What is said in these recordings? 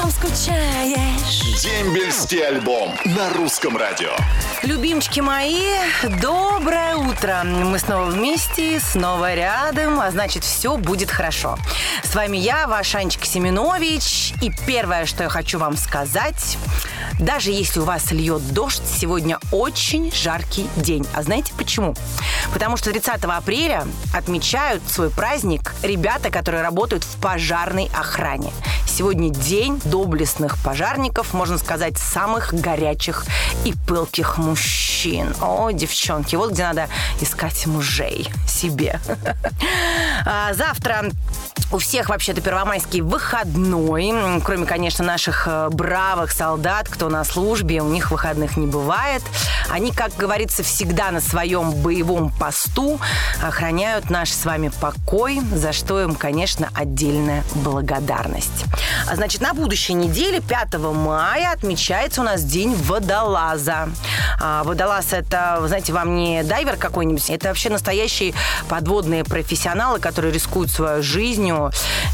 по ком скучаешь. Дембельский альбом на русском радио. Любимчики мои, доброе утро. Мы снова вместе, снова рядом, а значит, все будет хорошо. С вами я, ваш Анечка Семенович. И первое, что я хочу вам сказать, даже если у вас льет дождь, сегодня очень жаркий день. А знаете почему? Потому что 30 апреля отмечают свой праздник ребята, которые работают в пожарной охране. Сегодня день доблестных пожарников, можно сказать, самых горячих и пылких мужчин. О, девчонки, вот где надо искать мужей себе. А завтра у всех вообще-то первомайский выходной, кроме, конечно, наших э, бравых солдат, кто на службе, у них выходных не бывает. Они, как говорится, всегда на своем боевом посту охраняют наш с вами покой, за что им, конечно, отдельная благодарность. А значит, на будущей неделе, 5 мая, отмечается у нас День водолаза. А водолаз это, знаете, вам не дайвер какой-нибудь, это вообще настоящие подводные профессионалы, которые рискуют свою жизнью.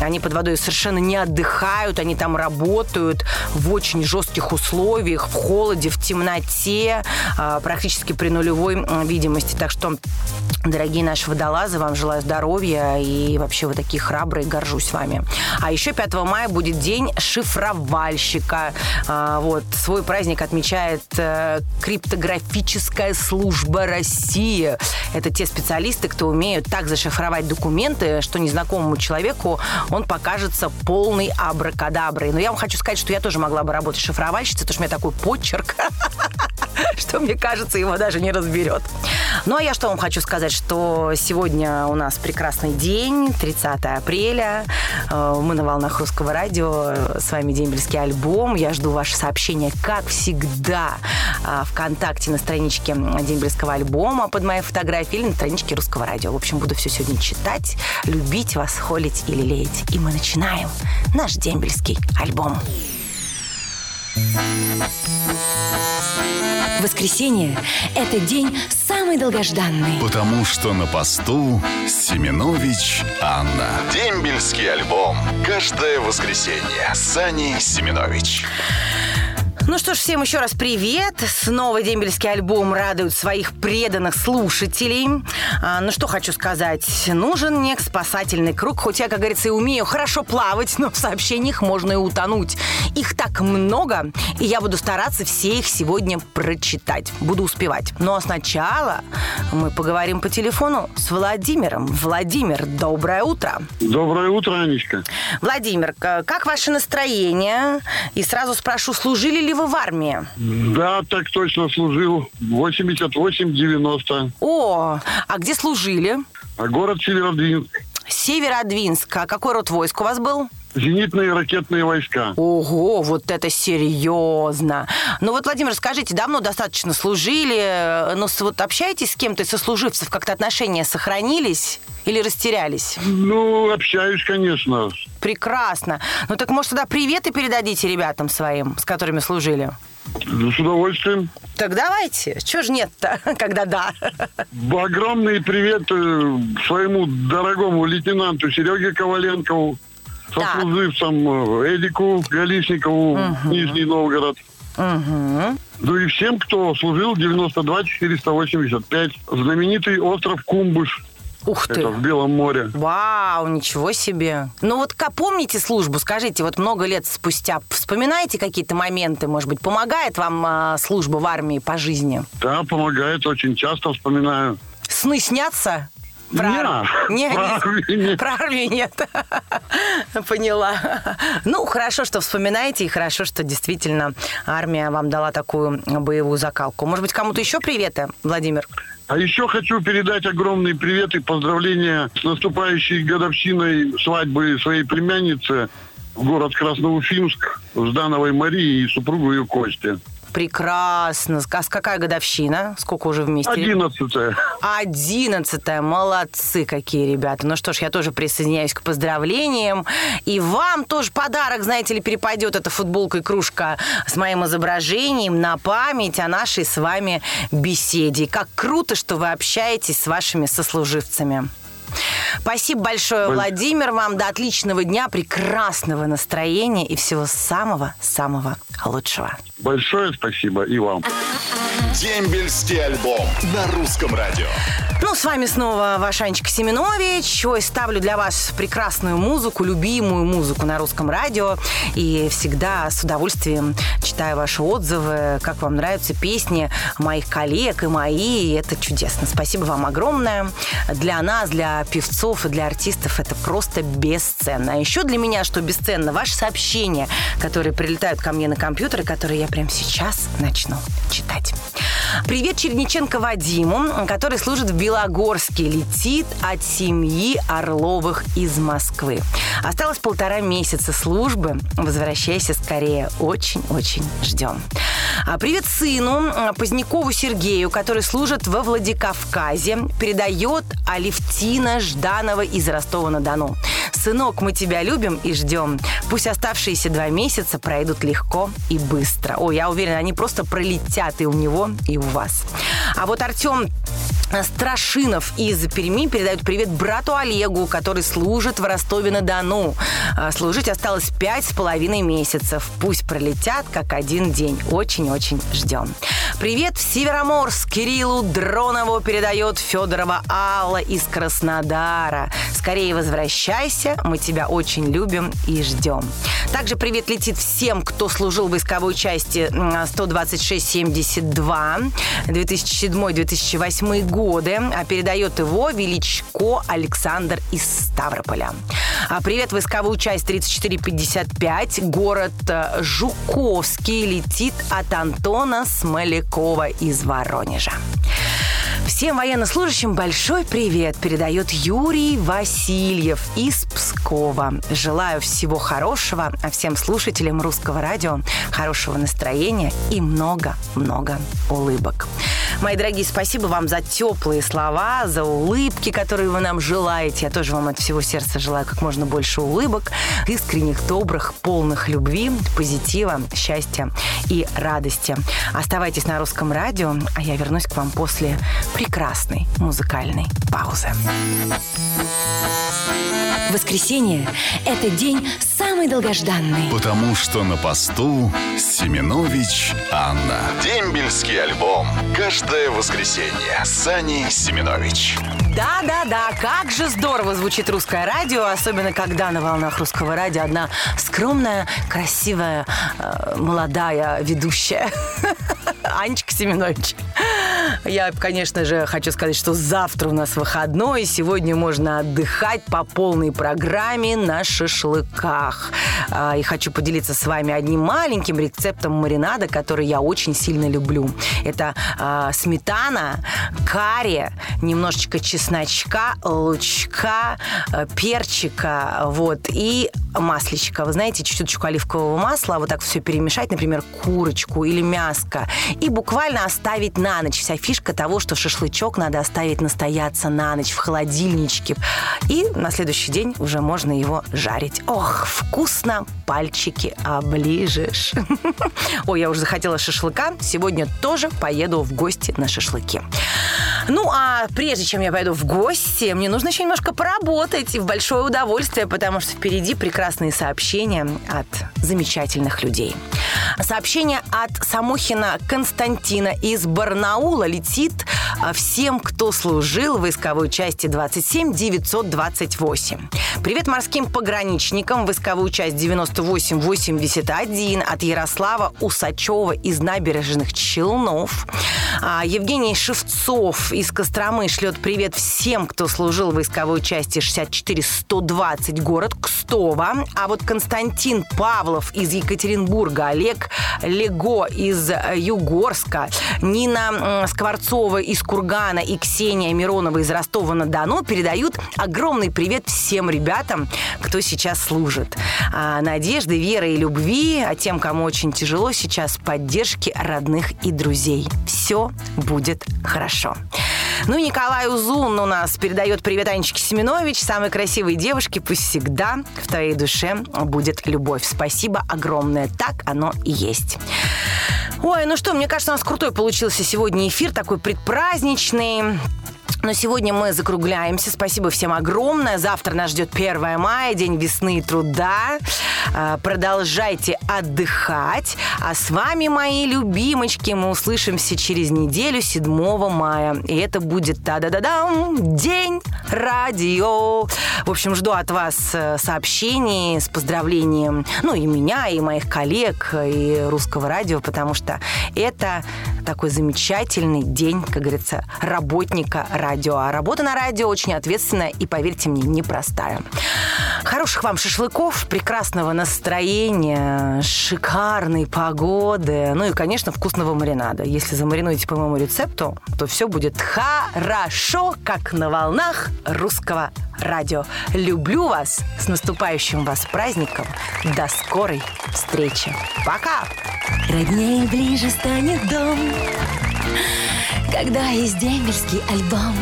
Они под водой совершенно не отдыхают, они там работают в очень жестких условиях, в холоде, в темноте, а, практически при нулевой видимости. Так что, дорогие наши водолазы, вам желаю здоровья и вообще вы такие храбрые, горжусь вами. А еще 5 мая будет день шифровальщика. А, вот, свой праздник отмечает э, криптографическая служба России. Это те специалисты, кто умеют так зашифровать документы, что незнакомому человеку он покажется полный абракадаброй. Но я вам хочу сказать, что я тоже могла бы работать шифровальщицей, потому что у меня такой почерк, что мне кажется, его даже не разберет. Ну, а я что вам хочу сказать, что сегодня у нас прекрасный день, 30 апреля. Э, мы на волнах русского радио. С вами Дембельский альбом. Я жду ваши сообщения, как всегда, э, ВКонтакте на страничке Дембельского альбома под моей фотографией или на страничке русского радио. В общем, буду все сегодня читать, любить вас, холить и лелеять. И мы начинаем наш Дембельский альбом. Воскресенье – это день самый долгожданный. Потому что на посту Семенович Анна. Дембельский альбом. Каждое воскресенье. Сани Семенович. Ну что ж, всем еще раз привет. Снова дембельский альбом радует своих преданных слушателей. А, ну что хочу сказать. Нужен мне спасательный круг. Хоть я, как говорится, и умею хорошо плавать, но в сообщениях можно и утонуть. Их так много, и я буду стараться все их сегодня прочитать. Буду успевать. Ну а сначала мы поговорим по телефону с Владимиром. Владимир, доброе утро. Доброе утро, Анечка. Владимир, как ваше настроение? И сразу спрошу, служили ли вы в армии? Да, так точно служил. 88-90. О, а где служили? А город Северодвинск. Северодвинск. А какой род войск у вас был? Зенитные ракетные войска. Ого, вот это серьезно. Ну вот, Владимир, скажите, давно достаточно служили? Ну, с- вот общаетесь с кем-то из сослуживцев? Как-то отношения сохранились или растерялись? Ну, общаюсь, конечно. Прекрасно. Ну так, может, тогда приветы передадите ребятам своим, с которыми служили? Ну, С удовольствием. Так давайте. Чего ж нет-то, когда да? Огромный привет э, своему дорогому лейтенанту Сереге Коваленкову, сослуживцам э, Эдику Галишникову, Нижний Новгород. Угу. Ну и всем, кто служил 92-485. Знаменитый остров Кумбыш. Ух ты. Это в Белом море. Вау, ничего себе. Ну вот как помните службу, скажите, вот много лет спустя, вспоминаете какие-то моменты, может быть, помогает вам а, служба в армии по жизни? Да, помогает, очень часто вспоминаю. Сны снятся? Про ар- Не, про армию нет. Про армию нет. Поняла. Ну, хорошо, что вспоминаете, и хорошо, что действительно армия вам дала такую боевую закалку. Может быть, кому-то еще приветы, Владимир? А еще хочу передать огромный привет и поздравления с наступающей годовщиной свадьбы своей племянницы в город Красноуфимск Ждановой Марии и супругу ее Кости. Прекрасно. А какая годовщина? Сколько уже вместе? Одиннадцатая. Одиннадцатая. Молодцы какие ребята. Ну что ж, я тоже присоединяюсь к поздравлениям. И вам тоже подарок, знаете ли, перепадет эта футболка и кружка с моим изображением на память о нашей с вами беседе. Как круто, что вы общаетесь с вашими сослуживцами. Спасибо большое, Владимир. Вам до отличного дня, прекрасного настроения и всего самого-самого лучшего. Большое спасибо и вам. Дембельский альбом на русском радио. Ну, с вами снова ваш Анечка Семенович. Ой, ставлю для вас прекрасную музыку, любимую музыку на русском радио. И всегда с удовольствием читаю ваши отзывы, как вам нравятся песни моих коллег и мои. И это чудесно. Спасибо вам огромное. Для нас, для певцов и для артистов это просто бесценно. А еще для меня, что бесценно, ваши сообщения, которые прилетают ко мне на компьютер, и которые я прямо сейчас начну читать. Привет Черниченко Вадиму, который служит в Белогорске, летит от семьи Орловых из Москвы. Осталось полтора месяца службы. Возвращайся скорее. Очень-очень ждем. А привет сыну Позднякову Сергею, который служит во Владикавказе. Передает Алевтина Жданова из Ростова-на-Дону. Сынок, мы тебя любим и ждем. Пусть оставшиеся два месяца пройдут легко и быстро. О, я уверена, они просто пролетят и у него, и у вас. А вот Артем Страшинов из Перми передают привет брату Олегу, который служит в Ростове-на-Дону. А, служить осталось пять с половиной месяцев. Пусть пролетят как один день. Очень-очень ждем. Привет в Североморск. Кириллу Дронову передает Федорова Алла из Краснодара. Скорее возвращайся. Мы тебя очень любим и ждем. Также привет летит всем, кто служил в войсковой части 126-72 2007-2008 годы. А передает его Величко Александр из Ставрополя. А привет, войсковую часть 3455. Город э, Жуковский летит от Антона Смолякова из Воронежа. Всем военнослужащим большой привет передает Юрий Васильев из Пскова. Желаю всего хорошего, а всем слушателям русского радио хорошего настроения и много-много улыбок. Мои дорогие, спасибо вам за теплые слова, за улыбки, которые вы нам желаете. Я тоже вам от всего сердца желаю как можно больше улыбок, искренних, добрых, полных любви, позитива, счастья и радости. Оставайтесь на русском радио, а я вернусь к вам после прекрасной музыкальной паузы. Воскресенье – это день самый долгожданный. Потому что на посту Семенович Анна. Дембельский альбом. Каждое воскресенье. Сани Семенович. Да-да-да, как же здорово звучит русское радио, особенно когда на волнах русского радио одна скромная, красивая, э, молодая ведущая. Анечка Семенович. Я, конечно же, хочу сказать, что завтра у нас выходной, и сегодня можно отдыхать по полной программе на шашлыках. А, и хочу поделиться с вами одним маленьким рецептом маринада, который я очень сильно люблю. Это а, сметана, карри, немножечко чесночка, лучка, э, перчика, вот, и масличка. Вы знаете, чуть-чуточку оливкового масла, вот так все перемешать, например, курочку или мяско, и буквально оставить на ночь. Вся фишка того, что шашлычок надо оставить настояться на ночь в холодильничке. И на следующий день уже можно его жарить. Ох, вкусно, пальчики оближешь. Ой, я уже захотела шашлыка. Сегодня тоже поеду в гости на шашлыки. Ну, а прежде чем я пойду в гости, мне нужно еще немножко поработать и в большое удовольствие, потому что впереди прекрасные сообщения от замечательных людей. Сообщение от Самохина Константина из Барнаула летит всем, кто служил в войсковой части 27 928. Привет морским пограничникам, войсковую часть 9881 от Ярослава Усачева из набережных Челнов. А, Евгений Шевцов из Костромы шлет привет всем, кто служил в войсковой части 64-120 город Кстово. А вот Константин Павлов из Екатеринбурга, Олег Лего из Югорска, Нина Скворцова из Кургана и Ксения Миронова из Ростова-на-Дону передают огромный привет всем ребятам, кто сейчас служит. А, надежды, веры и любви, а тем, кому очень тяжело сейчас, поддержки родных и друзей. Все будет хорошо. Ну и Николай Узун у нас передает привет Анечке Семенович, самой красивой девушке. Пусть всегда в твоей душе будет любовь. Спасибо огромное. Так оно и есть. Ой, ну что, мне кажется, у нас крутой получился сегодня эфир, такой предпраздничный. Но сегодня мы закругляемся. Спасибо всем огромное. Завтра нас ждет 1 мая, день весны и труда. А, продолжайте отдыхать. А с вами, мои любимочки, мы услышимся через неделю, 7 мая. И это будет та-да-да-дам, день радио. В общем, жду от вас э, сообщений с поздравлением, ну, и меня, и моих коллег, и русского радио, потому что это такой замечательный день, как говорится, работника радио. А работа на радио очень ответственная и, поверьте мне, непростая. Хороших вам шашлыков, прекрасного настроения, шикарной погоды, ну и, конечно, вкусного маринада. Если замаринуете по моему рецепту, то все будет хорошо, как на волнах русского радио. Люблю вас, с наступающим вас праздником. До скорой встречи. Пока! Роднее ближе станет дом, когда есть дембельский альбом.